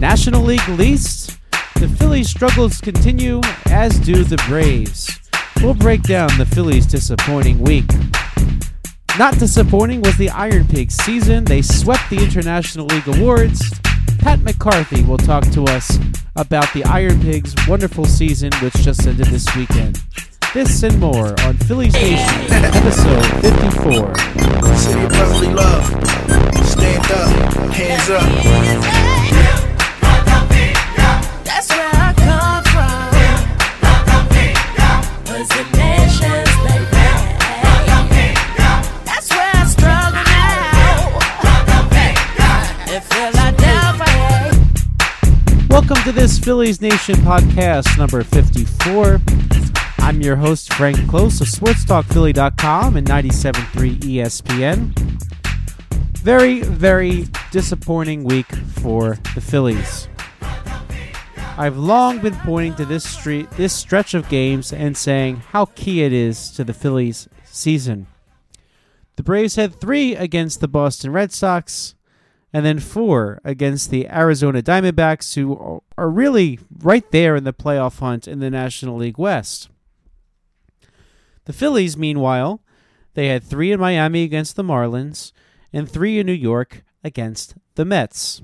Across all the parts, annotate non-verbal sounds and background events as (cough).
National League least, the Phillies' struggles continue, as do the Braves. We'll break down the Phillies' disappointing week. Not disappointing was the Iron Pigs season. They swept the International League Awards. Pat McCarthy will talk to us about the Iron Pigs' wonderful season, which just ended this weekend. This and more on Phillies Nation, episode 54. City of brotherly love. Stand up, hands up. Welcome to this Phillies Nation podcast number 54. I'm your host, Frank Klose of SportsTalkPhilly.com and 97.3 ESPN. Very, very disappointing week for the Phillies. I've long been pointing to this street, this stretch of games and saying how key it is to the Phillies season. The Braves had three against the Boston Red Sox, and then four against the Arizona Diamondbacks, who are really right there in the playoff hunt in the National League West. The Phillies, meanwhile, they had three in Miami against the Marlins and three in New York against the Mets.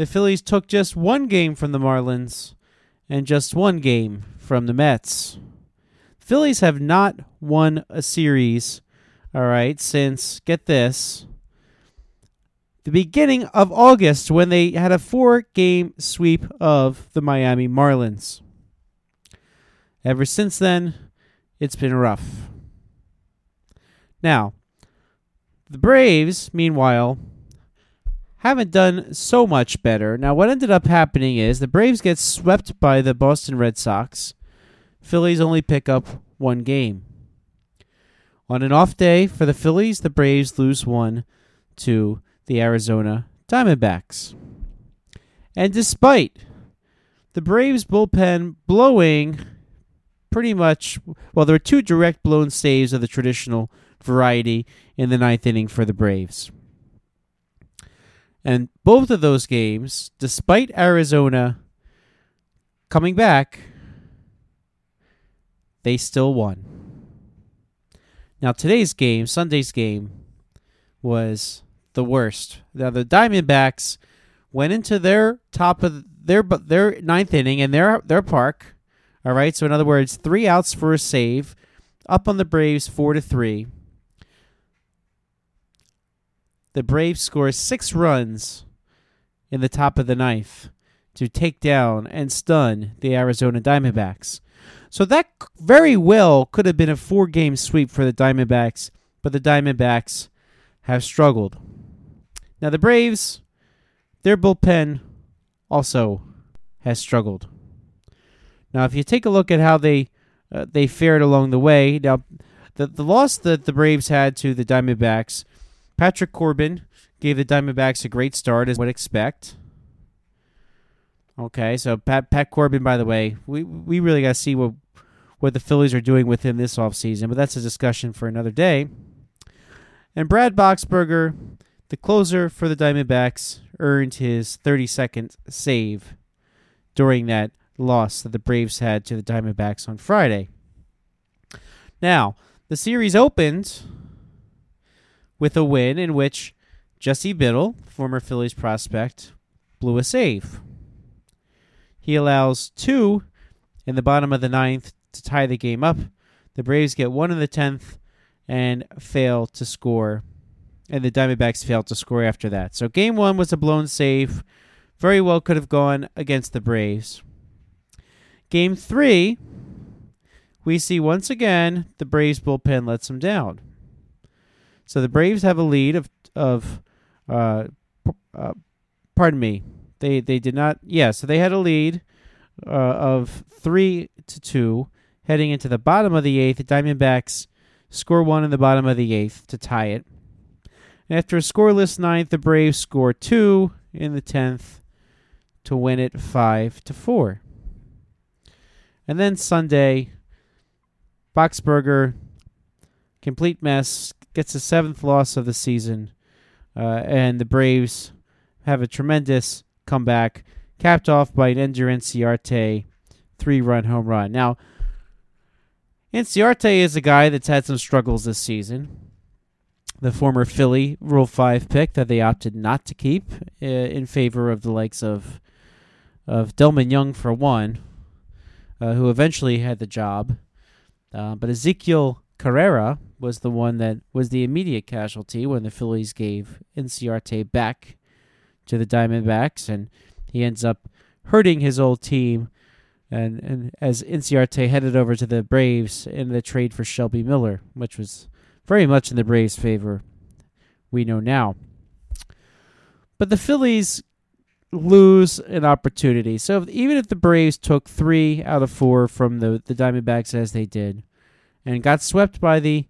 The Phillies took just one game from the Marlins and just one game from the Mets. The Phillies have not won a series, all right, since, get this, the beginning of August when they had a four game sweep of the Miami Marlins. Ever since then, it's been rough. Now, the Braves, meanwhile, haven't done so much better. Now, what ended up happening is the Braves get swept by the Boston Red Sox. Phillies only pick up one game. On an off day for the Phillies, the Braves lose one to the Arizona Diamondbacks. And despite the Braves bullpen blowing pretty much, well, there were two direct blown saves of the traditional variety in the ninth inning for the Braves. And both of those games, despite Arizona coming back, they still won. Now, today's game, Sunday's game, was the worst. Now, the Diamondbacks went into their top of their their ninth inning in their their park. All right, so in other words, three outs for a save, up on the Braves four to three. The Braves score six runs in the top of the ninth to take down and stun the Arizona Diamondbacks. So that very well could have been a four game sweep for the Diamondbacks, but the Diamondbacks have struggled. Now, the Braves, their bullpen also has struggled. Now, if you take a look at how they uh, they fared along the way, now the the loss that the Braves had to the Diamondbacks, Patrick Corbin gave the Diamondbacks a great start, as would expect. Okay, so Pat Pat Corbin, by the way, we we really got to see what what the Phillies are doing with him this offseason, but that's a discussion for another day. And Brad Boxberger, the closer for the Diamondbacks, earned his 32nd save during that loss that the Braves had to the Diamondbacks on Friday. Now, the series opened with a win in which Jesse Biddle, former Phillies prospect, blew a save. He allows two in the bottom of the ninth to tie the game up. The Braves get one in the tenth and fail to score. And the Diamondbacks failed to score after that. So game one was a blown save. Very well could have gone against the Braves. Game three, we see once again the Braves bullpen lets them down. So the Braves have a lead of of uh, uh, pardon me. They they did not. Yeah, so they had a lead uh, of three to two heading into the bottom of the eighth. The Diamondbacks score one in the bottom of the eighth to tie it. And after a scoreless ninth, the Braves score two in the tenth to win it five to four. And then Sunday, Boxberger, complete mess, gets the seventh loss of the season, uh, and the Braves have a tremendous comeback, capped off by an Ender Inciarte three-run home run. Now, Inciarte is a guy that's had some struggles this season. The former Philly Rule 5 pick that they opted not to keep uh, in favor of the likes of of Delmon Young for one, uh, who eventually had the job. Uh, but Ezekiel Carrera was the one that was the immediate casualty when the Phillies gave Inciarte back to the Diamondbacks, and he ends up hurting his old team. And, and as Inciarte headed over to the Braves in the trade for Shelby Miller, which was very much in the Braves' favor, we know now. But the Phillies lose an opportunity. So if, even if the Braves took three out of four from the, the Diamondbacks as they did, and got swept by the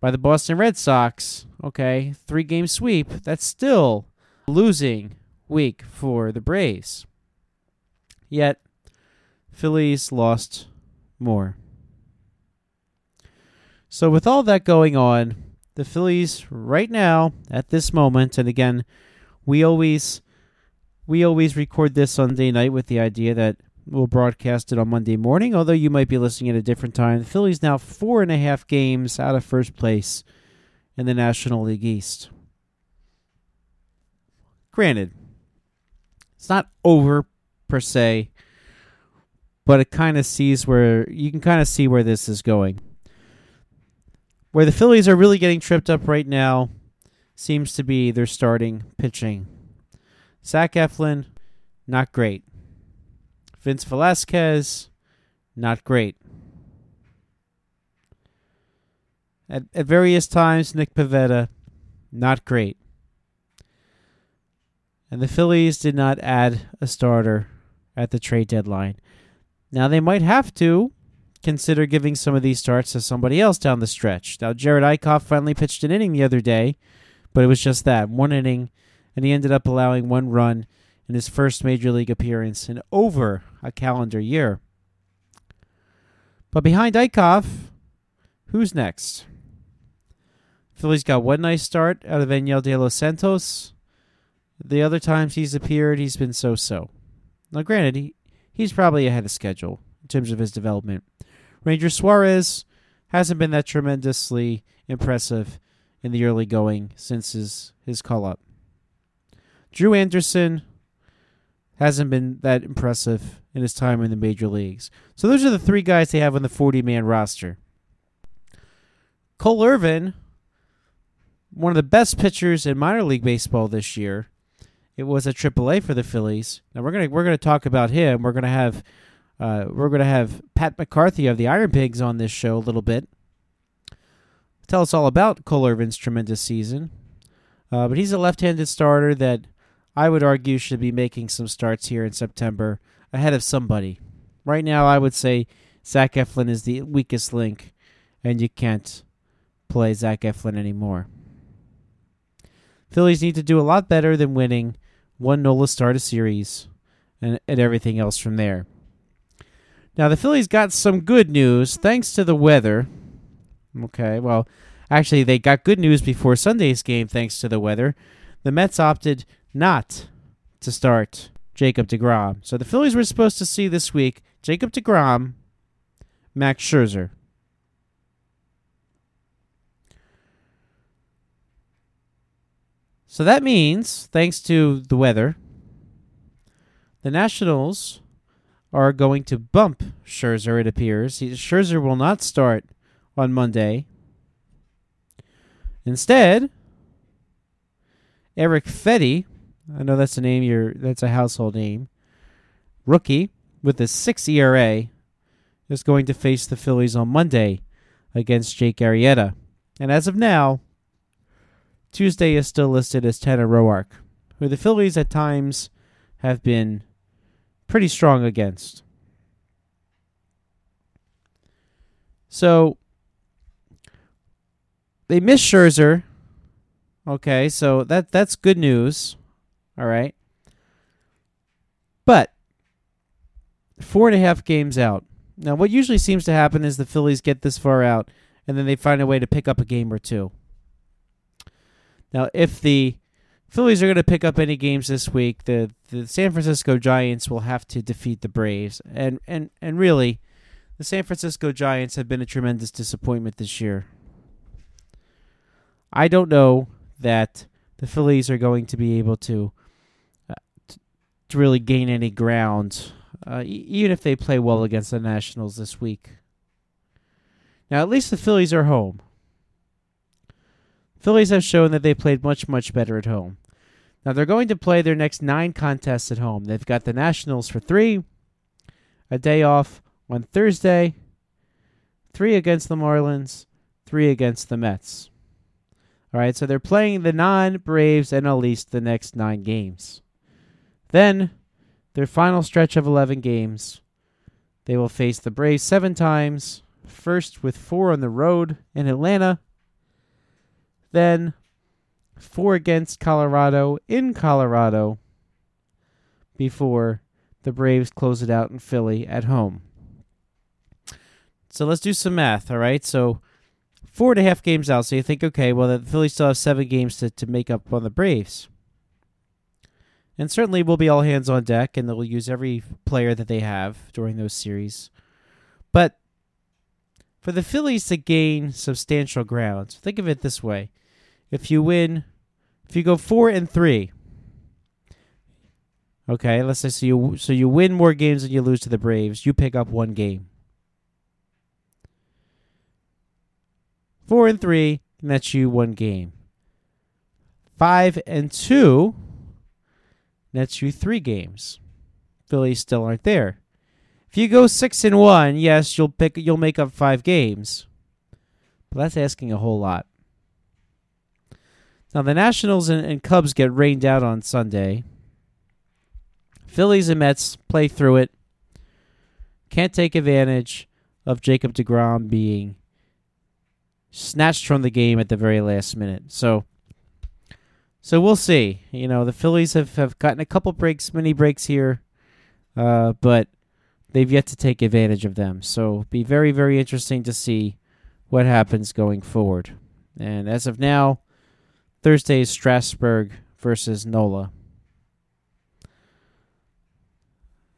by the Boston Red Sox, okay, three game sweep, that's still losing week for the Braves. Yet Phillies lost more. So with all that going on, the Phillies right now at this moment, and again, we always we always record this Sunday night with the idea that we'll broadcast it on Monday morning, although you might be listening at a different time. The Phillies now four and a half games out of first place in the National League East. Granted, it's not over per se, but it kind of sees where you can kind of see where this is going. Where the Phillies are really getting tripped up right now seems to be their starting pitching. Zach Eflin, not great. Vince Velasquez, not great. At, at various times, Nick Pivetta, not great. And the Phillies did not add a starter at the trade deadline. Now they might have to consider giving some of these starts to somebody else down the stretch. Now Jerad Eickhoff finally pitched an inning the other day, but it was just that one inning, and he ended up allowing one run in his first major league appearance in over a calendar year. But behind Eickhoff, who's next? Phillies got one nice start out of Enyel De Los Santos. The other times he's appeared, he's been so-so. Now, granted, he, he's probably ahead of schedule in terms of his development. Ranger Suarez hasn't been that tremendously impressive in the early going since his, his call up. Drew Anderson hasn't been that impressive in his time in the major leagues. So those are the three guys they have on the 40 man roster. Cole Irvin, one of the best pitchers in minor league baseball this year. It was a AAA for the Phillies. Now we're gonna we're gonna talk about him. We're gonna have uh, we're gonna have Pat McCarthy of the Iron Pigs on this show a little bit. Tell us all about Cole Irvin's tremendous season. Uh, but he's a left-handed starter that I would argue should be making some starts here in September ahead of somebody. Right now, I would say Zach Eflin is the weakest link, and you can't play Zach Eflin anymore. Phillies need to do a lot better than winning one Nola start a series and, and everything else from there. Now, the Phillies got some good news thanks to the weather. Okay, well, actually, they got good news before Sunday's game thanks to the weather. The Mets opted not to start Jacob DeGrom. So the Phillies were supposed to see this week Jacob DeGrom, Max Scherzer. So that means, thanks to the weather, the Nationals are going to bump Scherzer, it appears. He, Scherzer will not start on Monday. Instead, Eric Fedde, I know that's a name you're that's a household name. Rookie with a six ERA is going to face the Phillies on Monday against Jake Arrieta. And as of now, Tuesday is still listed as Tanner Roark, who the Phillies at times have been pretty strong against. So they miss Scherzer. Okay, so that that's good news. All right. But four and a half games out. Now, what usually seems to happen is the Phillies get this far out, and then they find a way to pick up a game or two. Now, if the Phillies are going to pick up any games this week. The the San Francisco Giants will have to defeat the Braves, and and and really, the San Francisco Giants have been a tremendous disappointment this year. I don't know that the Phillies are going to be able to to really gain any ground, uh, even if they play well against the Nationals this week. Now, at least the Phillies are home. Phillies have shown that they played much, much better at home. Now they're going to play their next nine contests at home. They've got the Nationals for three, a day off on Thursday, three against the Marlins, three against the Mets. All right, so they're playing the non Braves and at least the next nine games. Then, their final stretch of 11 games, they will face the Braves seven times, first with four on the road in Atlanta, then four against Colorado in Colorado before the Braves close it out in Philly at home. So let's do some math, all right? So four and a half games out. So you think, okay, well, the Phillies still have seven games to, to make up on the Braves. And certainly we'll be all hands on deck, and they'll use every player that they have during those series. But for the Phillies to gain substantial ground, think of it this way if you win, if you go four and three, okay, let's say so you so you win more games than you lose to the Braves, you pick up one game. Four and three that's you one game. Five and two nets you three games. Phillies still aren't there. If you go six and one, yes, you'll pick you'll make up five games. But that's asking a whole lot. Now the Nationals and, and Cubs get rained out on Sunday. Phillies and Mets play through it. Can't take advantage of Jacob DeGrom being snatched from the game at the very last minute. So so we'll see. You know, the Phillies have, have gotten a couple breaks, mini breaks here, uh, but they've yet to take advantage of them. So be very, very interesting to see what happens going forward. And as of now, Thursday is Strasburg versus Nola.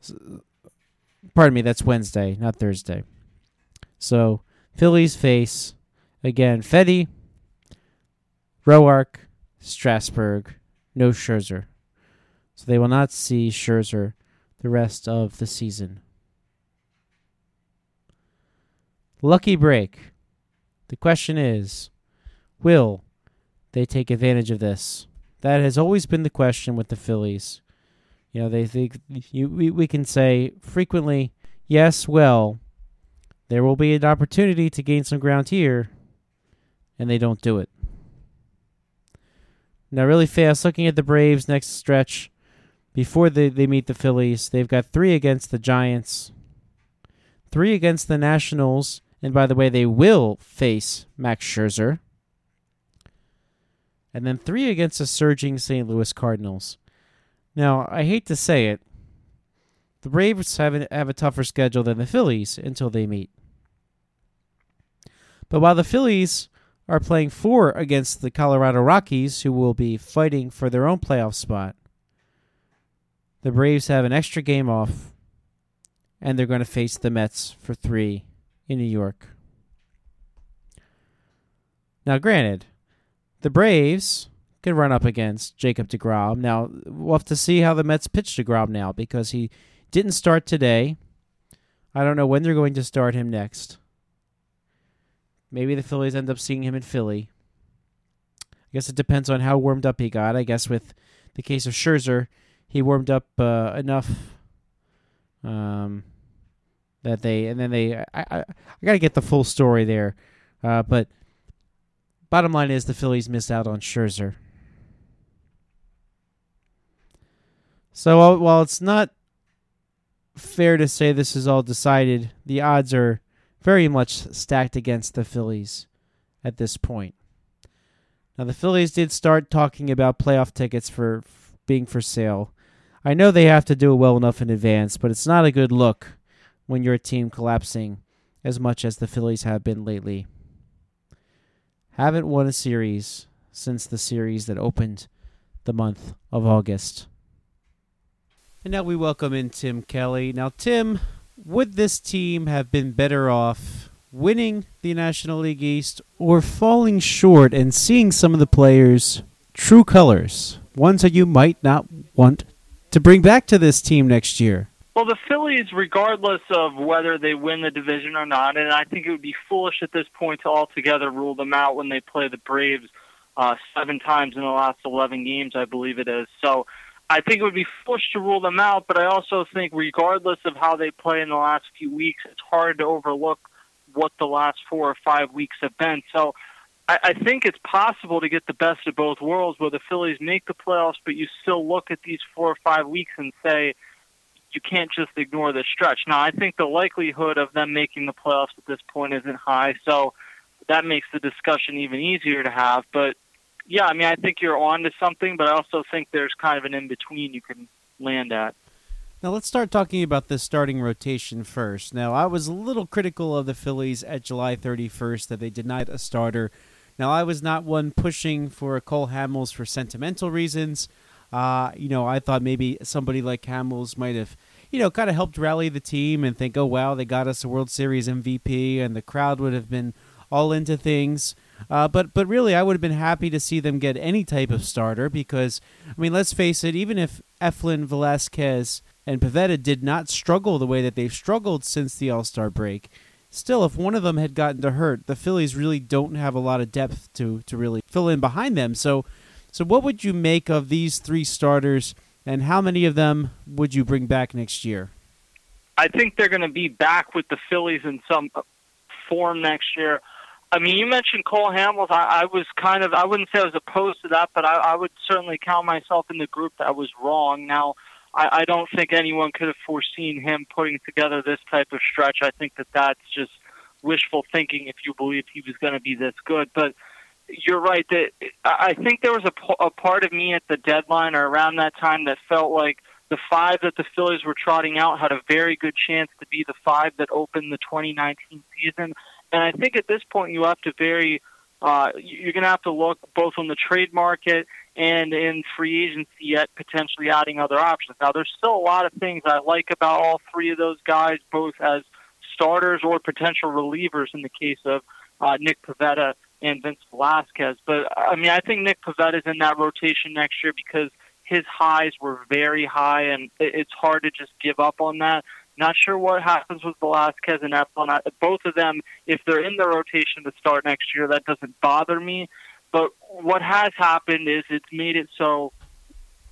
S- Pardon me, that's Wednesday, not Thursday. So Phillies face again Fedde, Roark, Strasburg, no Scherzer. So they will not see Scherzer the rest of the season. Lucky break. The question is will they take advantage of this? That has always been the question with the Phillies. You know, they think you we, we can say frequently, yes, well, there will be an opportunity to gain some ground here, and they don't do it. Now, really fast, looking at the Braves next stretch before they, they meet the Phillies, they've got three against the Giants, three against the Nationals, and by the way, they will face Max Scherzer, and then three against the surging St. Louis Cardinals. Now, I hate to say it, the Braves have, a- have a tougher schedule than the Phillies until they meet. But while the Phillies are playing four against the Colorado Rockies, who will be fighting for their own playoff spot. The Braves have an extra game off, and they're going to face the Mets for three in New York. Now, granted, the Braves can run up against Jacob DeGrom. Now, we'll have to see how the Mets pitch DeGrom now because he didn't start today. I don't know when they're going to start him next. Maybe the Phillies end up seeing him in Philly. I guess it depends on how warmed up he got. I guess with the case of Scherzer, he warmed up uh, enough um, that they and then they. I, I, I got to get the full story there, uh, but bottom line is the Phillies miss out on Scherzer. So while, while it's not fair to say this is all decided, the odds are very much stacked against the Phillies at this point. Now, the Phillies did start talking about playoff tickets for f- being for sale. I know they have to do it well enough in advance, but it's not a good look when you're a team collapsing as much as the Phillies have been lately. Haven't won a series since the series that opened the month of August. And now we welcome in Tim Kelly. Now, Tim, would this team have been better off winning the National League East or falling short and seeing some of the players' true colors, ones that you might not want to bring back to this team next year? Well, the Phillies, regardless of whether they win the division or not, and I think it would be foolish at this point to altogether rule them out when they play the Braves uh, seven times in the last 11 games, I believe it is. So I think it would be foolish to rule them out, but I also think, regardless of how they play in the last few weeks, it's hard to overlook what the last four or five weeks have been. So I, I think it's possible to get the best of both worlds where the Phillies make the playoffs, but you still look at these four or five weeks and say, you can't just ignore this stretch. Now, I think the likelihood of them making the playoffs at this point isn't high, so that makes the discussion even easier to have. But yeah, I mean, I think you're on to something, but I also think there's kind of an in between you can land at. Now let's start talking about the starting rotation first. Now I was a little critical of the Phillies at July 31st that they not a starter. Now I was not one pushing for Cole Hamels for sentimental reasons. Uh, you know, I thought maybe somebody like Hamels might have, you know, kind of helped rally the team and think, oh wow, they got us a World Series MVP, and the crowd would have been all into things. Uh, but but really, I would have been happy to see them get any type of starter because I mean, let's face it, even if Eflin, Velasquez, and Pivetta did not struggle the way that they've struggled since the All Star break, still, if one of them had gotten to hurt, the Phillies really don't have a lot of depth to to really fill in behind them. So, so what would you make of these three starters, and how many of them would you bring back next year? I think they're going to be back with the Phillies in some form next year. I mean, you mentioned Cole Hamels. I, I was kind of, I wouldn't say I was opposed to that, but I, I would certainly count myself in the group that was wrong. Now, I, I don't think anyone could have foreseen him putting together this type of stretch. I think that that's just wishful thinking if you believe he was going to be this good. But you're right that I think there was a, a part of me at the deadline or around that time that felt like the five that the Phillies were trotting out had a very good chance to be the five that opened the 2019 season. And I think at this point you have to very, uh, you're going to have to look both on the trade market and in free agency at potentially adding other options. Now, there's still a lot of things I like about all three of those guys, both as starters or potential relievers in the case of uh, Nick Pivetta and Vince Velasquez. But I mean, I think Nick Pivetta's in that rotation next year because his highs were very high, and it's hard to just give up on that. Not sure what happens with Velasquez and Eflin. Both of them, if they're in the rotation to start next year, that doesn't bother me. But what has happened is it's made it so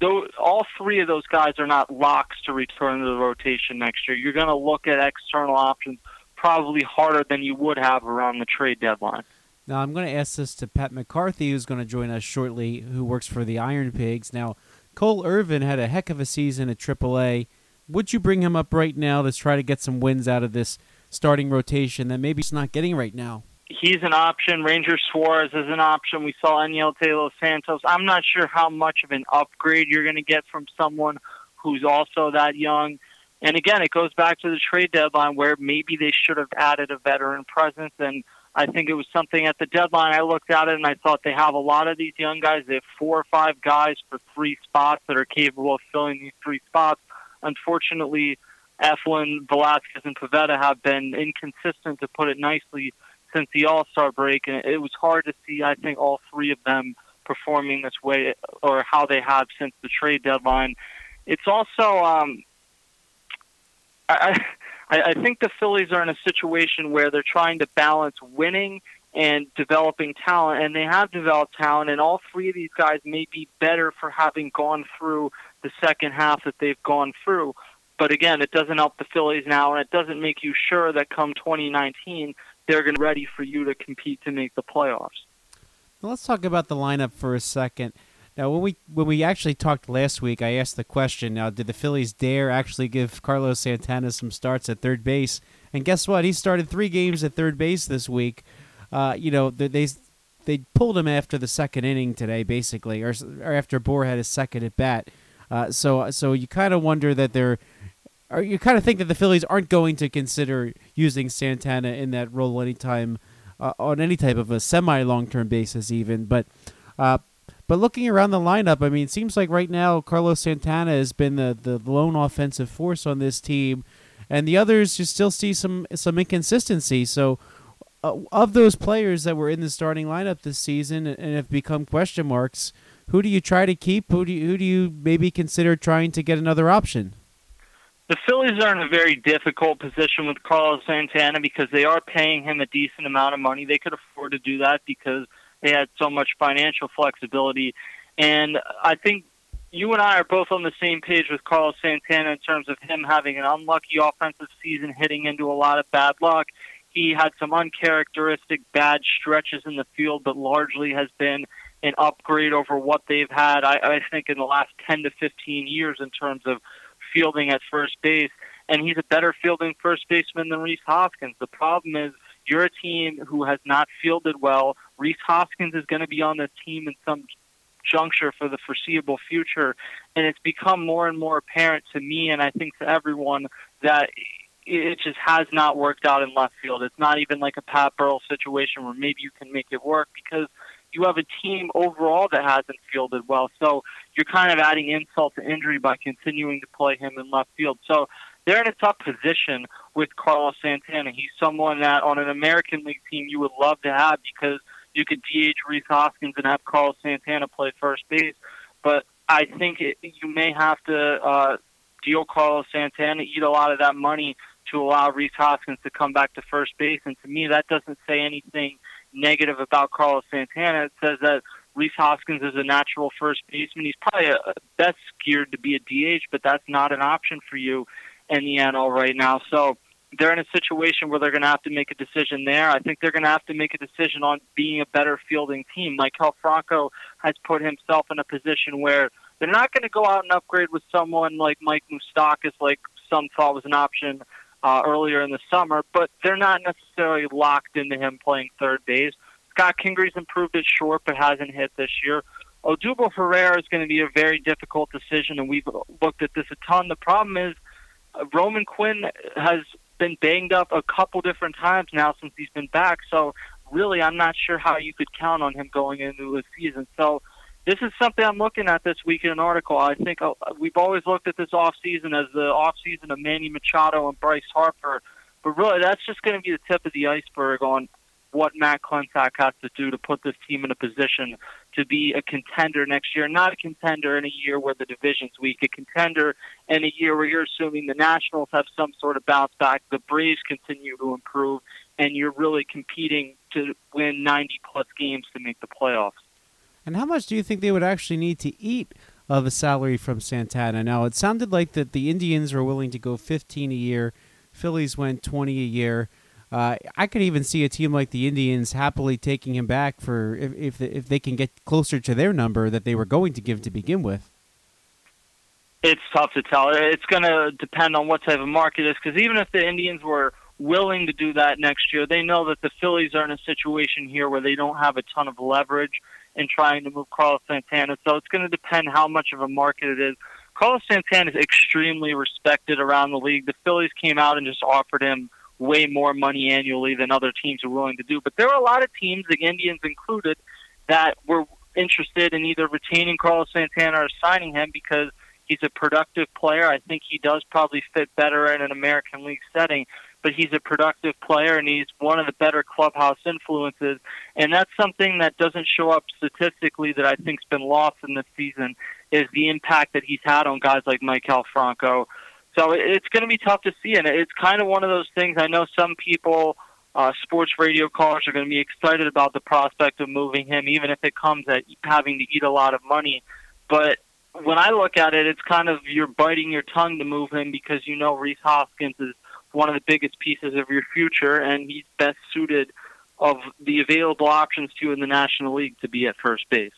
though all three of those guys are not locks to return to the rotation next year. You're going to look at external options probably harder than you would have around the trade deadline. Now, I'm going to ask this to Pat McCarthy, who's going to join us shortly, who works for the Iron Pigs. Now, Cole Irvin had a heck of a season at AAA. Would you bring him up right now to try to get some wins out of this starting rotation that maybe he's not getting right now? He's an option. Ranger Suarez is an option. We saw De Los Santos. I'm not sure how much of an upgrade you're going to get from someone who's also that young. And again, it goes back to the trade deadline where maybe they should have added a veteran presence. And I think it was something at the deadline. I looked at it and I thought they have a lot of these young guys. They have four or five guys for three spots that are capable of filling these three spots unfortunately, Eflin, Velasquez, and Pivetta have been inconsistent, to put it nicely, since the All Star break, and it was hard to see. I think all three of them performing this way, or how they have since the trade deadline. It's also, um, I, I, I think the Phillies are in a situation where they're trying to balance winning and developing talent, and they have developed talent, and all three of these guys may be better for having gone through the second half that they've gone through. But again, it doesn't help the Phillies now, and it doesn't make you sure that come 2019 they're going to be ready for you to compete to make the playoffs. Well, let's talk about the lineup for a second. Now, when we when we actually talked last week, I asked the question. Now, did the Phillies dare actually give Carlos Santana some starts at third base? And guess what? He started three games at third base this week. Uh, you know, they, they they pulled him after the second inning today, basically, or, or after Bour had his second at bat. Uh, so so you kind of wonder that they're, or you kind of think that the Phillies aren't going to consider using Santana in that role anytime uh, on any type of a semi long term basis, even. But uh, But looking around the lineup, I mean, it seems like right now Carlos Santana has been the, the lone offensive force on this team, and the others you still see some some inconsistency. So, uh, of those players that were in the starting lineup this season and have become question marks, who do you try to keep? Who do you, who do you maybe consider trying to get another option? The Phillies are in a very difficult position with Carlos Santana because they are paying him a decent amount of money. They could afford to do that because they had so much financial flexibility. And I think you and I are both on the same page with Carlos Santana in terms of him having an unlucky offensive season, hitting into a lot of bad luck. He had some uncharacteristic bad stretches in the field, but largely has been an upgrade over what they've had, I, I think, in the last 10 to 15 years in terms of fielding at first base. And he's a better fielding first baseman than Rhys Hoskins. The problem is you're a team who has not fielded well. Rhys Hoskins is going to be on the team in some juncture for the foreseeable future. And it's become more and more apparent to me, and I think to everyone, that it just has not worked out in left field. It's not even like a Pat Burrell situation where maybe you can make it work because you have a team overall that hasn't fielded well. So you're kind of adding insult to injury by continuing to play him in left field. So they're in a tough position with Carlos Santana. He's someone that on an American League team you would love to have because you could DH Rhys Hoskins and have Carlos Santana play first base. But I think it, you may have to uh, deal Carlos Santana, eat a lot of that money to allow Rhys Hoskins to come back to first base. And to me, that doesn't say anything negative about Carlos Santana. It says that Rhys Hoskins is a natural first baseman. He's probably a, best geared to be a DH, but that's not an option for you in the NL right now. So they're in a situation where they're going to have to make a decision there. I think they're going to have to make a decision on being a better fielding team. Maikel Franco has put himself in a position where they're not going to go out and upgrade with someone like Mike Moustakas, like some thought was an option uh, earlier in the summer, but they're not necessarily locked into him playing third base. Scott Kingery's improved at short, but hasn't hit this year. Odubel Herrera is going to be a very difficult decision, and we've looked at this a ton. The problem is uh, Roman Quinn has been banged up a couple different times now since he's been back. So really, I'm not sure how you could count on him going into the season. So this is something I'm looking at this week in an article. I think uh, we've always looked at this off season as the off season of Manny Machado and Bryce Harper, but really that's just going to be the tip of the iceberg on what Matt Klentak has to do to put this team in a position to be a contender next year. Not a contender in a year where the division's weak, a contender in a year where you're assuming the Nationals have some sort of bounce back, the Braves continue to improve, and you're really competing to win 90 plus games to make the playoffs. And how much do you think they would actually need to eat of a salary from Santana? Now, it sounded like that the Indians were willing to go 15 a year. Phillies went 20 a year. Uh, I could even see a team like the Indians happily taking him back for if if, if they can get closer to their number that they were going to give to begin with. It's tough to tell. It's going to depend on what type of market it is because even if the Indians were willing to do that next year, they know that the Phillies are in a situation here where they don't have a ton of leverage in trying to move Carlos Santana. So it's going to depend how much of a market it is. Carlos Santana is extremely respected around the league. The Phillies came out and just offered him way more money annually than other teams are willing to do. But there were a lot of teams, the Indians included, that were interested in either retaining Carlos Santana or signing him because he's a productive player. I think he does probably fit better in an American League setting but he's a productive player and he's one of the better clubhouse influences. And that's something that doesn't show up statistically that I think's been lost in this season is the impact that he's had on guys like Maikel Franco. So it's going to be tough to see, and it's kind of one of those things. I know some people, uh, sports radio callers, are going to be excited about the prospect of moving him, even if it comes at having to eat a lot of money. But when I look at it, it's kind of you're biting your tongue to move him because you know Rhys Hoskins is one of the biggest pieces of your future, and he's best suited of the available options to you in the National League to be at first base.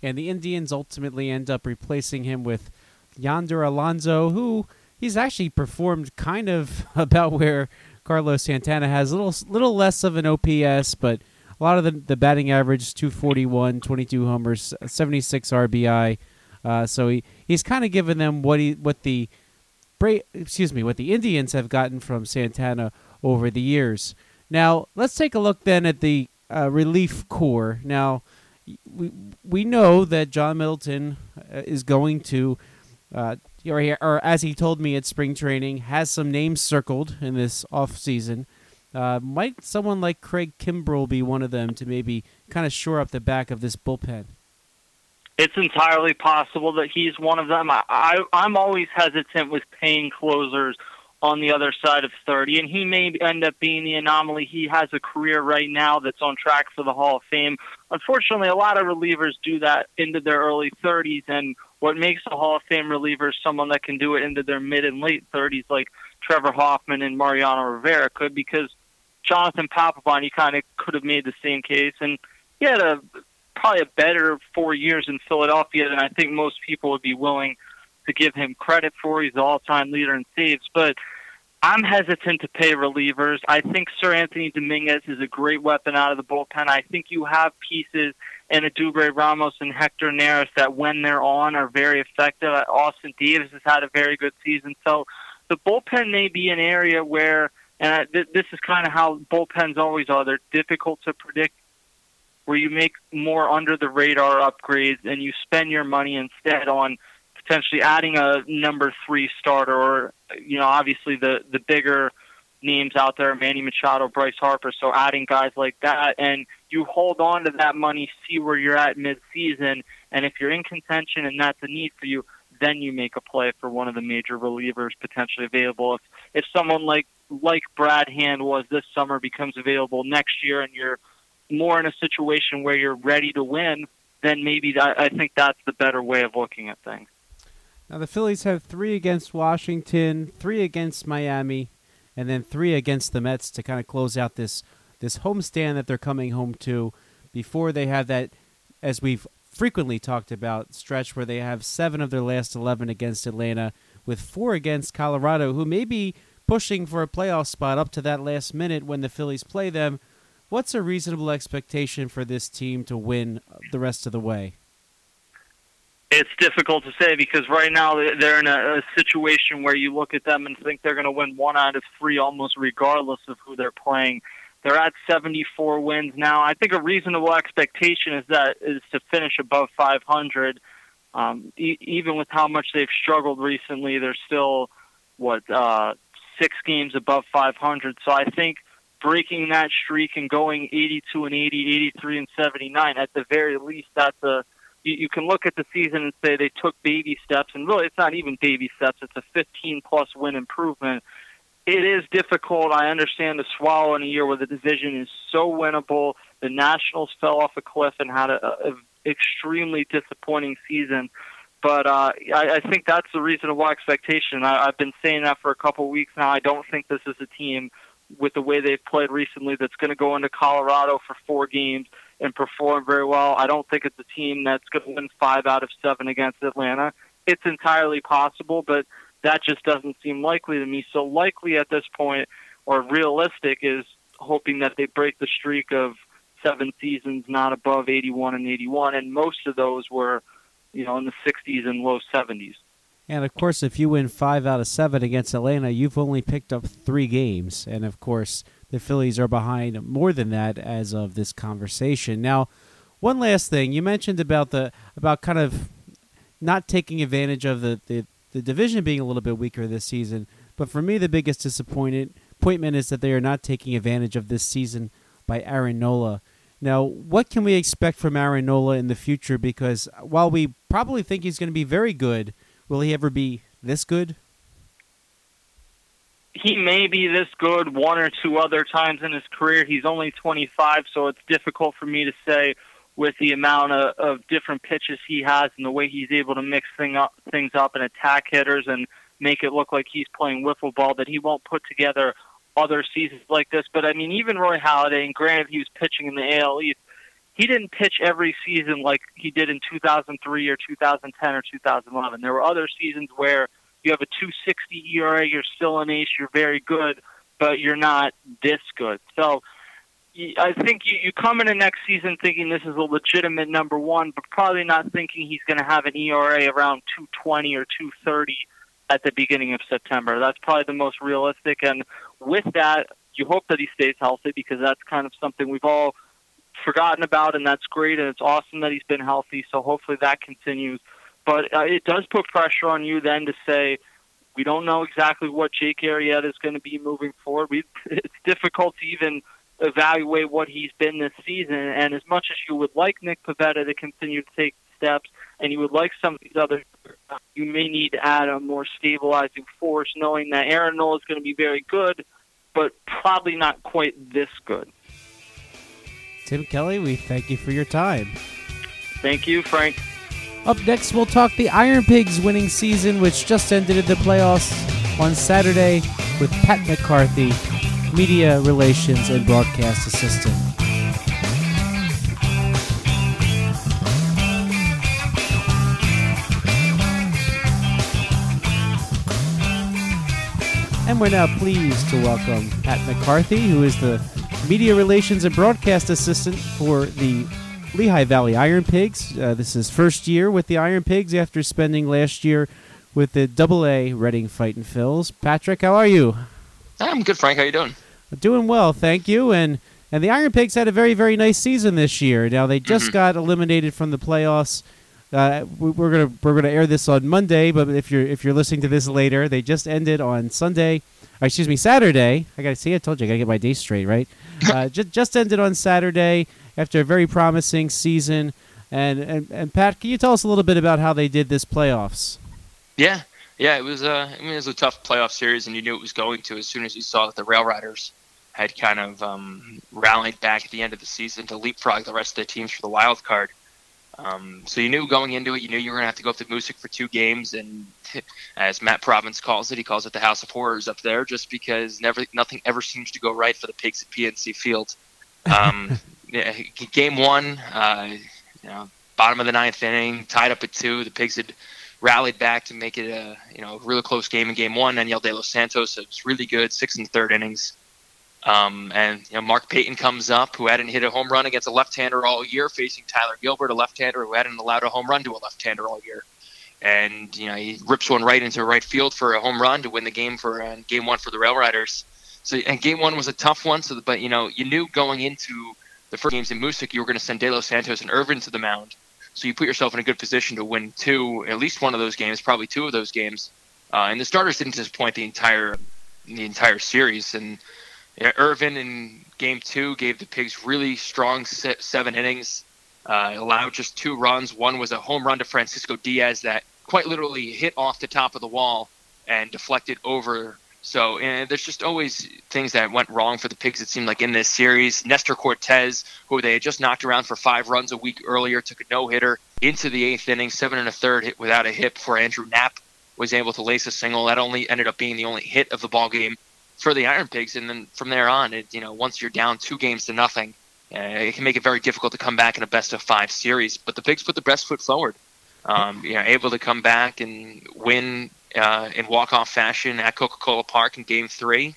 And the Indians ultimately end up replacing him with Yonder Alonso, who he's actually performed kind of (laughs) about where Carlos Santana has a little little less of an OPS, but a lot of the, the batting average 241, 22 homers, 76 RBI. Uh, so he, he's kind of given them what he what the Bra- excuse me, what the Indians have gotten from Santana over the years. Now, let's take a look then at the uh, relief corps. Now, we we know that John Middleton uh, is going to, uh, or, he- or as he told me at spring training, has some names circled in this off season. Uh, might someone like Craig Kimbrel be one of them to maybe kind of shore up the back of this bullpen? It's entirely possible that he's one of them. I, I I'm always hesitant with paying closers on the other side of 30, and he may end up being the anomaly. He has a career right now that's on track for the Hall of Fame. Unfortunately, a lot of relievers do that into their early 30s, and what makes a Hall of Fame reliever someone that can do it into their mid and late 30s, like Trevor Hoffman and Mariano Rivera could, because Jonathan Papelbon, he kind of could have made the same case, and he had a probably a better four years in Philadelphia than I think most people would be willing to give him credit for. He's the all-time leader in saves, but I'm hesitant to pay relievers. I think Seranthony Dominguez is a great weapon out of the bullpen. I think you have pieces in Edubray Ramos and Hector Neris that, when they're on, are very effective. Austin Davis has had a very good season, so the bullpen may be an area where, and I, th- this is kind of how bullpens always are. They're difficult to predict where you make more under the radar upgrades and you spend your money instead on potentially adding a number three starter or you know obviously the the bigger names out there Manny Machado Bryce Harper. So adding guys like that and you hold on to that money see where you're at mid season and if you're in contention and that's a need for you then you make a play for one of the major relievers potentially available. If if someone like like Brad Hand was this summer becomes available next year and you're more in a situation where you're ready to win, then maybe that, I think that's the better way of looking at things. Now the Phillies have three against Washington, three against Miami, and then three against the Mets to kind of close out this this homestand that they're coming home to before they have that, as we've frequently talked about, stretch where they have seven of their last eleven against Atlanta, with four against Colorado, who may be pushing for a playoff spot up to that last minute when the Phillies play them. What's a reasonable expectation for this team to win the rest of the way? It's difficult to say because right now they're in a, a situation where you look at them and think they're going to win one out of three almost regardless of who they're playing. They're at 74 wins now. I think a reasonable expectation is that is to finish above 500. Um, e- even with how much they've struggled recently, they're still what uh, six games above 500. So I think breaking that streak and going 82 and 80, 83 and 79 at the very least, that's a you, you can look at the season and say they took baby steps, and really it's not even baby steps. It's a 15 plus win improvement. It is difficult. I understand to swallow in a year where the division is so winnable. The Nationals fell off a cliff and had a, a extremely disappointing season. But uh, I, I think that's the reasonable expectation. I, I've been saying that for a couple of weeks now. I don't think this is a team with the way they've played recently that's going to go into Colorado for four games and perform very well. I don't think it's a team that's going to win five out of seven against Atlanta. It's entirely possible, but that just doesn't seem likely to me. So likely at this point, or realistic, is hoping that they break the streak of seven seasons not above 81 and 81, and most of those were, you know, in the 60s and low 70s. And of course, if you win five out of seven against Atlanta, you've only picked up three games. And of course, the Phillies are behind more than that as of this conversation. Now, one last thing you mentioned about the about kind of not taking advantage of the, the, the division being a little bit weaker this season. But for me, the biggest disappointment appointment is that they are not taking advantage of this season by Aaron Nola. Now, what can we expect from Aaron Nola in the future? Because while we probably think he's going to be very good, will he ever be this good? he may be this good one or two other times in his career. He's only 25, so it's difficult for me to say with the amount of, of different pitches he has and the way he's able to mix thing up, things up and attack hitters and make it look like he's playing wiffle ball that he won't put together other seasons like this. But I mean, even Roy Halladay, and granted he was pitching in the AL East, he didn't pitch every season like he did in 2003 or 2010 or 2011. There were other seasons where you have a 260 ERA, you're still an ace, you're very good, but you're not this good. So I think you, you come into next season thinking this is a legitimate number one, but probably not thinking he's going to have an ERA around 220 or 230 at the beginning of September. That's probably the most realistic. And with that, you hope that he stays healthy because that's kind of something we've all forgotten about, and that's great, and it's awesome that he's been healthy. So hopefully that continues. But uh, it does put pressure on you then to say we don't know exactly what Jake Arrieta is going to be moving forward. We, (laughs) it's difficult to even evaluate what he's been this season. And as much as you would like Nick Pivetta to continue to take steps, and you would like some of these other, you may need to add a more stabilizing force, knowing that Aaron Nola is going to be very good, but probably not quite this good. Tim Kelly, we thank you for your time. Thank you, Frank. Up next, we'll talk the Iron Pigs winning season, which just ended in the playoffs on Saturday with Pat McCarthy, Media Relations and Broadcast Assistant. And we're now pleased to welcome Pat McCarthy, who is the Media Relations and Broadcast Assistant for the Lehigh Valley Iron Pigs. Uh, this is first year with the Iron Pigs after spending last year with the Double A Reading Fighting Phils. Patrick, how are you? I'm good, Frank. How you doing? Doing well, thank you. And and the Iron Pigs had a very very nice season this year. Now they just Mhm. got eliminated from the playoffs. Uh, we- we're gonna we're gonna air this on Monday, but if you're if you're listening to this later, they just ended on Sunday. Excuse me, Saturday. I gotta see. I told you I gotta get my days straight, right? (laughs) uh, just just ended on Saturday after a very promising season. And, and and Pat, can you tell us a little bit about how they did this playoffs? Yeah, yeah. It was. Uh, I mean, it was a tough playoff series, and you knew it was going to as soon as you saw that the Rail Riders had kind of um, rallied back at the end of the season to leapfrog the rest of the teams for the wild card. Um, so you knew going into it, you knew you were gonna have to go up to Moosic for two games, and (laughs) as Matt Provence calls it, he calls it the House of Horrors up there, just because never nothing ever seems to go right for the Pigs at PNC Field. Um, (laughs) yeah, game one, uh, you know, bottom of the ninth inning, tied up at two. The Pigs had rallied back to make it a you know really close game in game one. Daniel De Los Santos it was really good, six and third innings. Um, and you know Mark Payton comes up, who hadn't hit a home run against a left-hander all year, facing Tyler Gilbert, a left-hander who hadn't allowed a home run to a left-hander all year. And you know he rips one right into right field for a home run to win the game for uh, game one for the Rail Riders. So and game one was a tough one. So but you know you knew going into the first games in Moosic you were going to send De Los Santos and Irvin to the mound. So you put yourself in a good position to win two, at least one of those games, probably two of those games. Uh, and the starters didn't disappoint the entire the entire series. And yeah, Irvin in game two gave the Pigs really strong se- seven innings, uh, allowed just two runs. One was a home run to Francisco Diaz that quite literally hit off the top of the wall and deflected over. So there's just always things that went wrong for the Pigs. It seemed like in this series, Nestor Cortes, who they had just knocked around for five runs a week earlier, took a no hitter into the eighth inning, seven and a third hit without a hit before Andrew Knapp was able to lace a single. That only ended up being the only hit of the ball game for the Iron Pigs. And then from there on, it, you know, once you're down two games to nothing, uh, it can make it very difficult to come back in a best of five series. But the Pigs put the best foot forward. Um, you know, able to come back and win uh, in walk-off fashion at Coca-Cola Park in Game Three,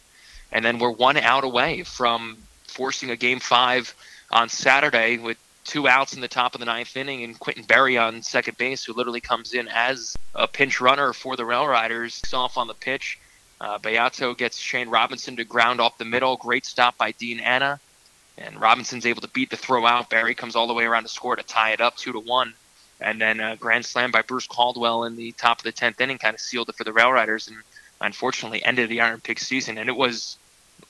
and then we're one out away from forcing a Game Five on Saturday with two outs in the top of the ninth inning and Quintin Berry on second base, who literally comes in as a pinch runner for the Rail Riders. Off on the pitch, uh, Beato gets Shane Robinson to ground off the middle. Great stop by Dean Anna, and Robinson's able to beat the throw out. Berry comes all the way around to score to tie it up two to one. And then a grand slam by Bruce Caldwell in the top of the tenth inning kind of sealed it for the Rail Riders, and unfortunately ended the Iron Pig season. And it was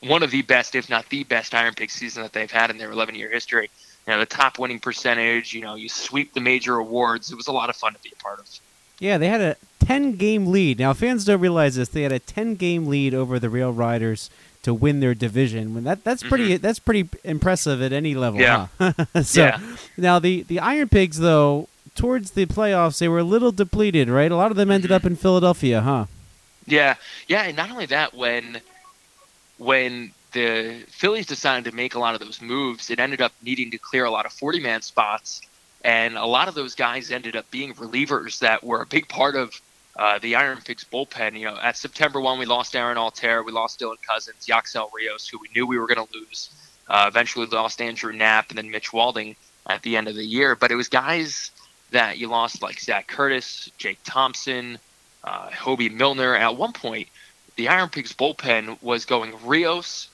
one of the best, if not the best, Iron Pig season that they've had in their 11-year history. You know, the top winning percentage. You know, you sweep the major awards. It was a lot of fun to be a part of. Yeah, they had a 10 game lead. Now, fans don't realize this. They had a 10 game lead over the Rail Riders to win their division. When that that's pretty mm-hmm. that's pretty impressive at any level. Yeah. Huh? (laughs) so Yeah. now the the Iron Pigs though towards the playoffs they were a little depleted, right? A lot of them ended up mm-hmm. in Philadelphia, huh? Yeah, yeah, and not only that, when when the Phillies decided to make a lot of those moves, it ended up needing to clear a lot of 40 man spots, and a lot of those guys ended up being relievers that were a big part of uh, the Iron Pigs bullpen. You know, at September 1, we lost Aaron Altherr, we lost Dylan Cozens, Yacksel Rios, who we knew we were going to lose. Uh, eventually lost Andrew Knapp and then Mitch Walding at the end of the year. But it was guys that you lost like Zac Curtis, Jake Thompson, uh, Hoby Milner. At one point, the Iron Pigs bullpen was going Rios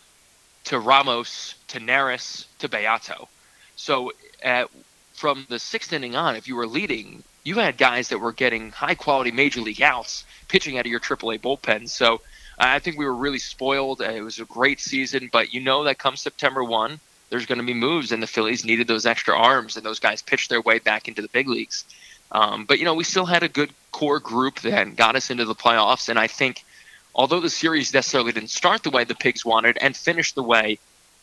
to Ramos to Neris to Beato. So at, from the sixth inning on, if you were leading, you had guys that were getting high quality major league outs pitching out of your AAA bullpen. So I think we were really spoiled. Uh, It was a great season, but you know that come September 1, there's going to be moves, and the Phillies needed those extra arms, and those guys pitched their way back into the big leagues. Um, but, you know, we still had a good core group that got us into the playoffs, and I think although the series necessarily didn't start the way the Pigs wanted and finish the way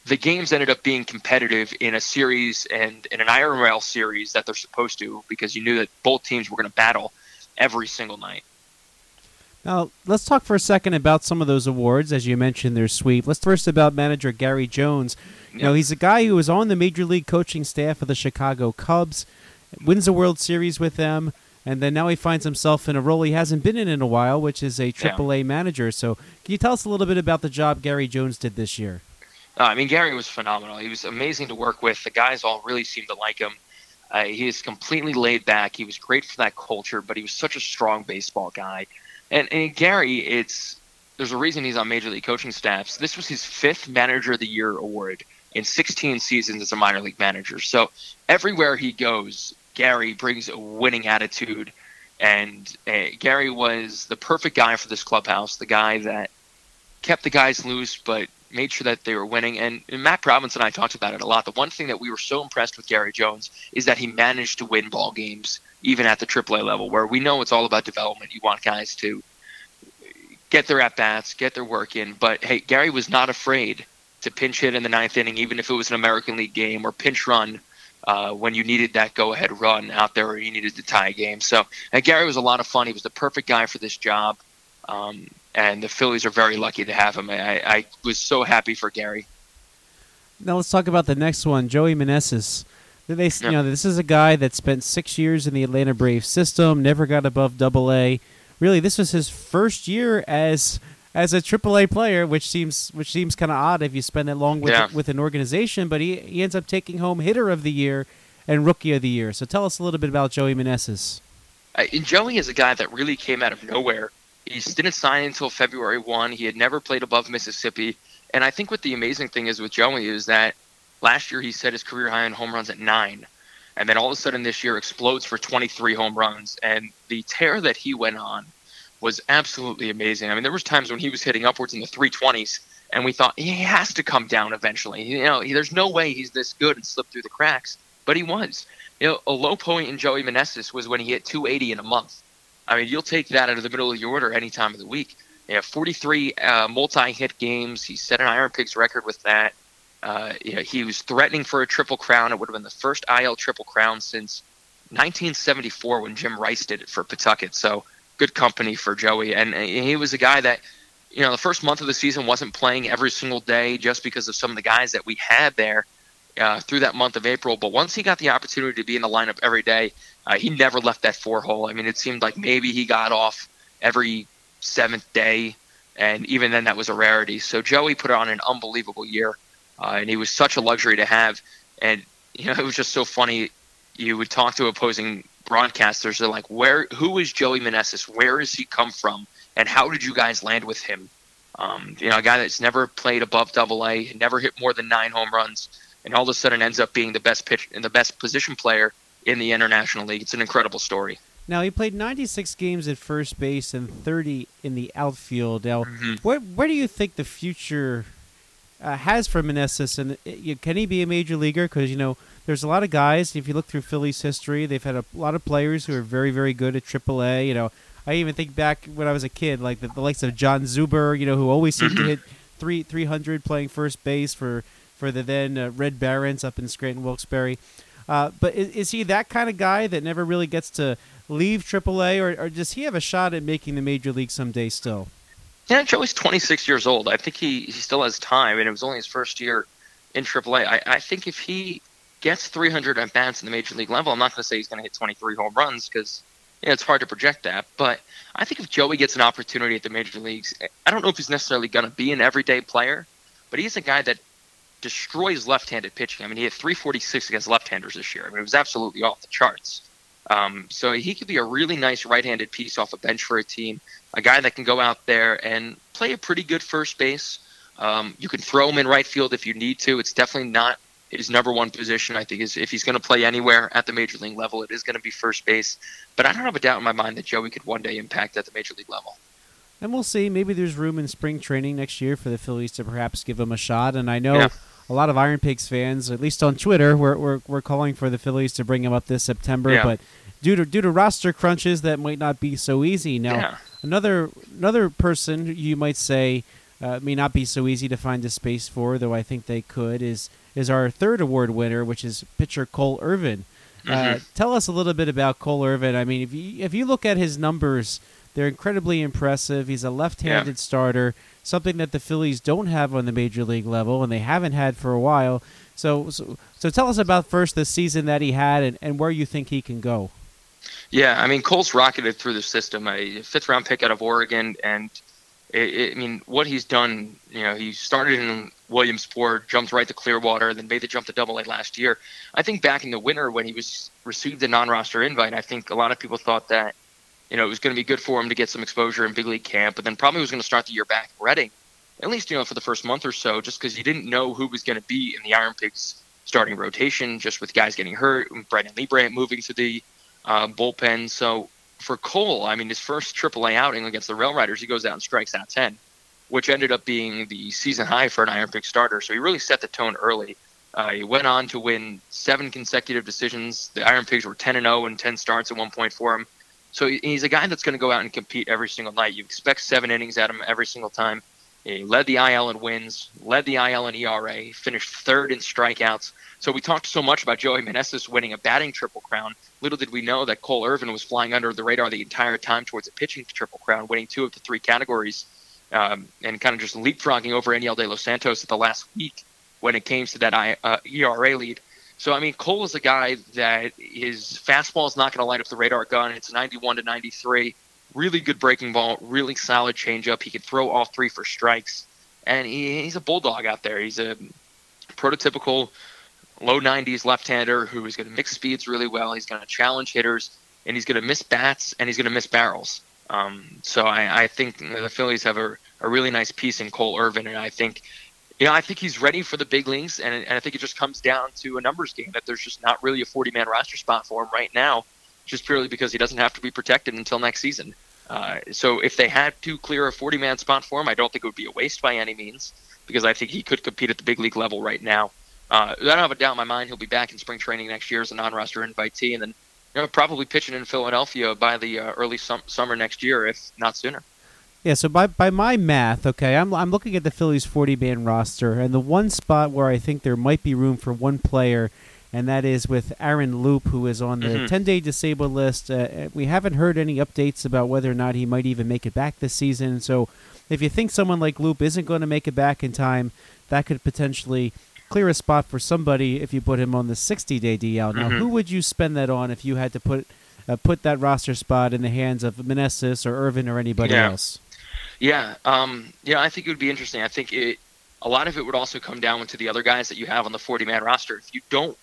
the games ended up being competitive in a series and in an Iron Rail series that they're supposed to because you knew that both teams were going to battle every single night. Now, let's talk for a second about some of those awards. As you mentioned, their sweep. Let's first about manager Gary Jones. You know, he's a guy who was on the major league coaching staff of the Chicago Cubs, wins the World Series with them, and then now he finds himself in a role he hasn't been in in a while, which is a AAA manager. So, can you tell us a little bit about the job Gary Jones did this year? Uh, I mean, Gary was phenomenal. He was amazing to work with. The guys all really seemed to like him. Uh, he is completely laid back. He was great for that culture, but he was such a strong baseball guy. And, and Gary, it's there's a reason he's on major league coaching staffs. This was his fifth Manager of the Year award in 16 seasons as a minor league manager. So everywhere he goes, Gary brings a winning attitude. And uh, Gary was the perfect guy for this clubhouse, the guy that kept the guys loose, but made sure that they were winning. And, and Matt Provence and I talked about it a lot. The one thing that we were so impressed with Gary Jones is that he managed to win ball games even at the AAA level, where we know it's all about development. You want guys to get their at bats, get their work in. But hey, Gary was not afraid to pinch hit in the ninth inning, even if it was an American League game, or pinch run uh, when you needed that go ahead run out there or you needed to tie a game. So and Gary was a lot of fun. He was the perfect guy for this job. Um, and the Phillies are very lucky to have him. I, I was so happy for Gary. Now let's talk about the next one, Joey Meneses. They, Yeah. you know, this is a guy that spent six years in the Atlanta Braves system, never got above Double A. Really, this was his first year as as a Triple A player, which seems which seems kind of odd if you spend that long with Yeah. with an organization. But he he ends up taking home Hitter of the Year and Rookie of the Year. So tell us a little bit about Joey Meneses. Uh, Joey is a guy that really came out of nowhere. He didn't sign until February 1. He had never played above Mississippi. And I think what the amazing thing is with Joey is that last year he set his career high in home runs at nine. And then all of a sudden this year explodes for 23 home runs. And the tear that he went on was absolutely amazing. I mean, there was times when he was hitting upwards in the 320s, and we thought he has to come down eventually. You know, he, there's no way he's this good and slip through the cracks. But he was. You know, a low point in Joey Meneses was when he hit 280 in a month. I mean, you'll take that out of the middle of your order any time of the week. You know, 43 uh, multi-hit games. He set an Iron Pigs record with that. Uh, you know, he was threatening for a triple crown. It would have been the first IL triple crown since 1974 when Jim Rice did it for Pawtucket. So good company for Joey. And uh, he was a guy that, you know, the first month of the season wasn't playing every single day just because of some of the guys that we had there uh, through that month of April. But once he got the opportunity to be in the lineup every day, uh, he never left that four hole. I mean, it seemed like maybe he got off every seventh day, and even then, that was a rarity. So Joey put on an unbelievable year, uh, and he was such a luxury to have. And you know, (laughs) it was just so funny. You would talk to opposing broadcasters. They're like, "Where? Who is Joey Meneses? Where has he come from? And how did you guys land with him?" Um, you know, a guy that's never played above Double A, never hit more than nine home runs, and all of a sudden ends up being the best pitch and the best position player in the International League. It's an incredible story. Now he played 96 games at first base and 30 in the outfield. Now, Mhm. where where do you think the future uh, has for Meneses, and uh, can he be a major leaguer? Because you know there's a lot of guys. If you look through Phillies history, they've had a lot of players who are very very good at AAA. You know, I even think back when I was a kid, like the, the likes of Jon Zuber. You know, who always seemed to Mhm. hit three 300 playing first base for for the then uh, Red Barons up in Scranton Wilkes-Barre. Uh, but is, is he that kind of guy that never really gets to leave AAA, or, or does he have a shot at making the major league someday still? Yeah, Joey's 26 years old. I think he, he still has time, and it was only his first year in AAA. I, I think if he gets 300 at bats in the major league level, I'm not going to say he's going to hit 23 home runs because yeah, it's hard to project that. But I think if Joey gets an opportunity at the major leagues, I don't know if he's necessarily going to be an everyday player, but he's a guy that destroys left-handed pitching. I mean, he had 346 against left-handers this year. I mean, it was absolutely off the charts. Um, so he could be a really nice right-handed piece off a bench for a team. A guy that can go out there and play a pretty good first base. Um, you can throw him in right field if you need to. It's definitely not his number one position. I think is if he's going to play anywhere at the major league level, it is going to be first base. But I don't have a doubt in my mind that Joey could one day impact at the major league level. And we'll see. Maybe there's room in spring training next year for the Phillies to perhaps give him a shot. And I know Yeah. A lot of Iron Pigs fans, at least on Twitter, we're, we're, we're calling for the Phillies to bring him up this September. Yeah. But due to due to roster crunches, that might not be so easy. Now, Yeah. another another person you might say uh, may not be so easy to find a space for, though I think they could, is is our third award winner, which is pitcher Cole Irvin. Uh, Mhm. tell us a little bit about Cole Irvin. I mean, if you if you look at his numbers, they're incredibly impressive. He's a left-handed starter, something that the Phillies don't have on the major league level, and they haven't had for a while. So, so, so tell us about first the season that he had and, and where you think he can go. Yeah, I mean Cole's rocketed through the system. A fifth round pick out of Oregon, and it, it, I mean what he's done. You know, he started in Williamsport, jumped right to Clearwater, and then made the jump to Double A last year. I think back in the winter when he was received a non-roster invite, I think a lot of people thought that you know it was going to be good for him to get some exposure in big league camp, but then probably was going to start the year back in Reading, at least you know for the first month or so, just because you didn't know who was going to be in the Iron Pigs starting rotation, just with guys getting hurt, and Brandon Leibrandt moving to the uh, bullpen. So for Cole, I mean, his first AAA outing against the Rail Riders, he goes out and strikes out 10, which ended up being the season high for an Iron Pig starter. So he really set the tone early. Uh, he went on to win seven consecutive decisions. The Iron Pigs were 10 and 0 and 10 starts at one point for him. So he's a guy that's going to go out and compete every single night. You expect seven innings of him every single time. He led the IL in wins, led the IL in ERA, finished third in strikeouts. So we talked so much about Joey Meneses winning a batting triple crown. Little did we know that Cole Irvin was flying under the radar the entire time towards a pitching triple crown, winning two of the three categories, um, and kind of just leapfrogging over Enyel De Los Santos at the last week when it came to that I, uh, ERA lead. So I mean, Cole is a guy that his fastball is not going to light up the radar gun. It's 91 to 93. Really good breaking ball, really solid changeup. He can throw all three for strikes, and he, he's a bulldog out there. He's a prototypical low 90s left-hander who is going to mix speeds really well. He's going to challenge hitters, and he's going to miss bats, and he's going to miss barrels. Um, so I, I think the Phillies have a, a really nice piece in Cole Irvin, and I think, you know, I think he's ready for the big leagues, and, and I think it just comes down to a numbers game that there's just not really a 40-man roster spot for him right now, just purely because he doesn't have to be protected until next season. Uh, so if they had to clear a 40-man spot for him, I don't think it would be a waste by any means, because I think he could compete at the big league level right now. Uh, I don't have a doubt in my mind he'll be back in spring training next year as a non-roster invitee, and then you know probably pitching in Philadelphia by the uh, early sum- summer next year, if not sooner. Yeah, so by by my math, okay, I'm I'm looking at the Phillies 40 man roster, and the one spot where I think there might be room for one player, and that is with Aaron Loup, who is on the Mhm. 10 day disabled list. Uh, we haven't heard any updates about whether or not he might even make it back this season. So, if you think someone like Loup isn't going to make it back in time, that could potentially clear a spot for somebody if you put him on the 60 day DL. Now, Mhm. who would you spend that on if you had to put uh, put that roster spot in the hands of Meneses or Irvin or anybody Yeah. else? Yeah, um, yeah, I think it would be interesting. I think it a lot of it would also come down to the other guys that you have on the 40-man roster. If you don't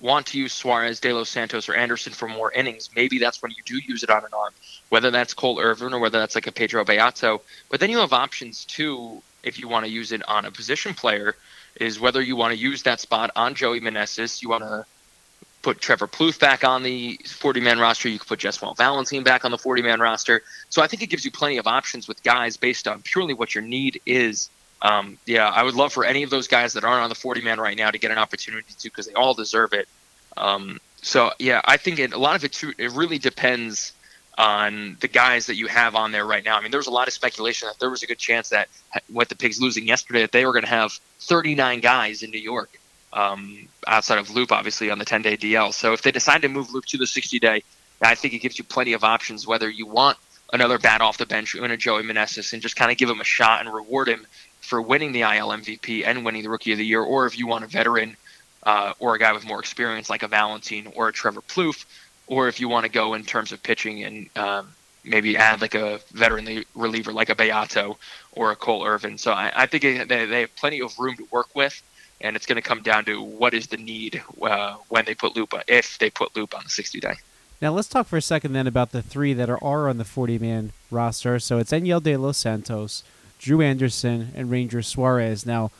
want to use Suarez, De Los Santos, or Anderson for more innings, maybe that's when you do use it on an arm, whether that's Cole Irvin or whether that's like a Pedro Beato. But then you have options too if you want to use it on a position player. Is whether you want to use that spot on Joey Meneses, you want to put Trevor Plouffe back on the 40-man roster. You could put Jesmuel Valentine back on the 40-man roster. So I think it gives you plenty of options with guys based on purely what your need is. Um, yeah, I would love for any of those guys that aren't on the 40-man right now to get an opportunity to because they all deserve it. Um, so yeah, I think it, a lot of it too. It really depends on the guys that you have on there right now. I mean, there was a lot of speculation that there was a good chance that with the Pigs losing yesterday, that they were going to have 39 guys in New York um, outside of Loup, obviously on the 10 day DL. So if they decide to move Loup to the 60 day, I think it gives you plenty of options whether you want another bat off the bench in a Joey Meneses and just kind of give him a shot and reward him for winning the IL MVP and winning the Rookie of the Year, or if you want a veteran uh, or a guy with more experience like a Valentine or a Trevor Plouffe, or if you want to go in terms of pitching and um, maybe add like a veteran reliever like a Beato or a Cole Irvin. So I, I think they, they have plenty of room to work with, and it's going to come down to what is the need uh, when they put Loup, if they put Loup on the 60 day. Now let's talk for a second then about the three that are, are on the 40-man roster. So it's Enyel De Los Santos, Drew Anderson, and Ranger Suarez. Now,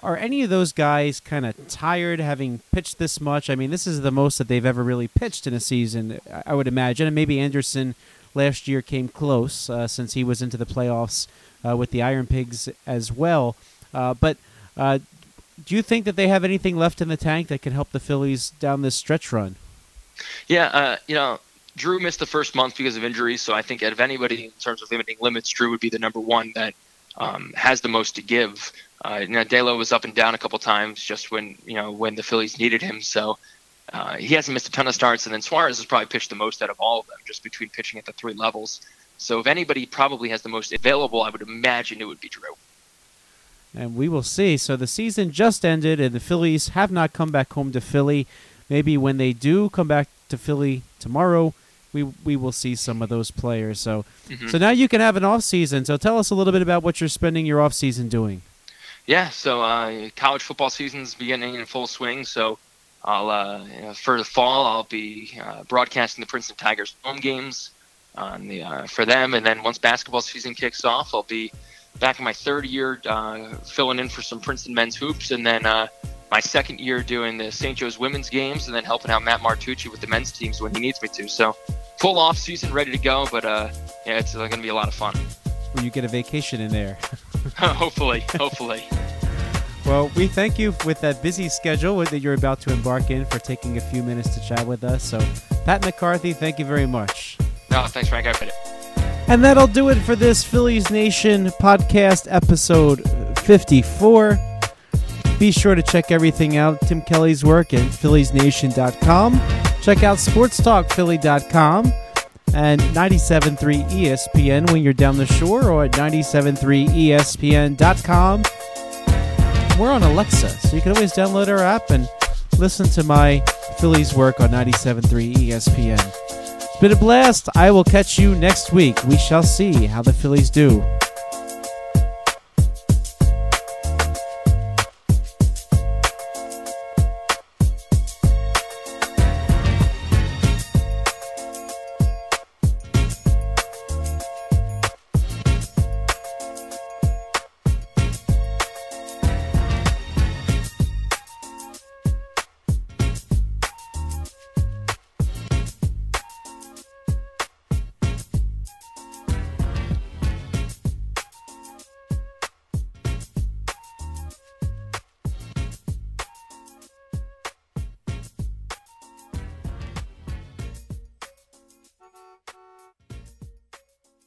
Are any of those guys kind of tired having pitched this much? I mean, this is the most that they've ever really pitched in a season, I- I would imagine. And maybe Anderson last year came close uh, since he was into the playoffs uh, with the Iron Pigs as well. Uh, but uh, do you think that they have anything left in the tank that can help the Phillies down this stretch run? Yeah, uh, you know, Drew missed the first month because of injuries, so I think of anybody in terms of limiting limits, Drew would be the number one that um, has the most to give. Uh, you know, Delo was up and down a couple times just when you know when the Phillies needed him, so uh, he hasn't missed a ton of starts. And then Suarez has probably pitched the most out of all of them, just between pitching at the three levels. So if anybody probably has the most available, I would imagine it would be Drew. And we will see. So the season just ended, and the Phillies have not come back home to Philly. Maybe when they do come back to Philly tomorrow, we we will see some of those players. So Mhm. so now you can have an off season. So tell us a little bit about what you're spending your off season doing. Yeah, so uh, college football season's beginning in full swing. So I'll uh, you know, for the fall I'll be uh, broadcasting the Princeton Tigers home games on the uh, for them, and then once basketball season kicks off, I'll be back in my third year uh, filling in for some Princeton men's hoops, and then uh, my second year doing the St. Joe's women's games, and then helping out Matt Martucci with the men's teams when he needs me to. So full off season, ready to go, but uh, yeah, it's uh, going to be a lot of fun. Where you get a vacation in there. (laughs) hopefully, hopefully. Well, we thank you with that busy schedule that you're about to embark in for taking a few minutes to chat with us. So, Pat McCarthy, thank you very much. No, thanks, Frank. I appreciate it. And that'll do it for this Phillies Nation podcast episode 54. Be sure to check everything out Tim Kelly's work at philliesnation.com. Check out sportstalkphilly.com and 97.3 ESPN when you're down the shore or at 97.3 ESPN.com. We're on Alexa, so you can always download our app and listen to my Phillies work on 97.3 ESPN. It's been a blast. I will catch you next week. We shall see how the Phillies do.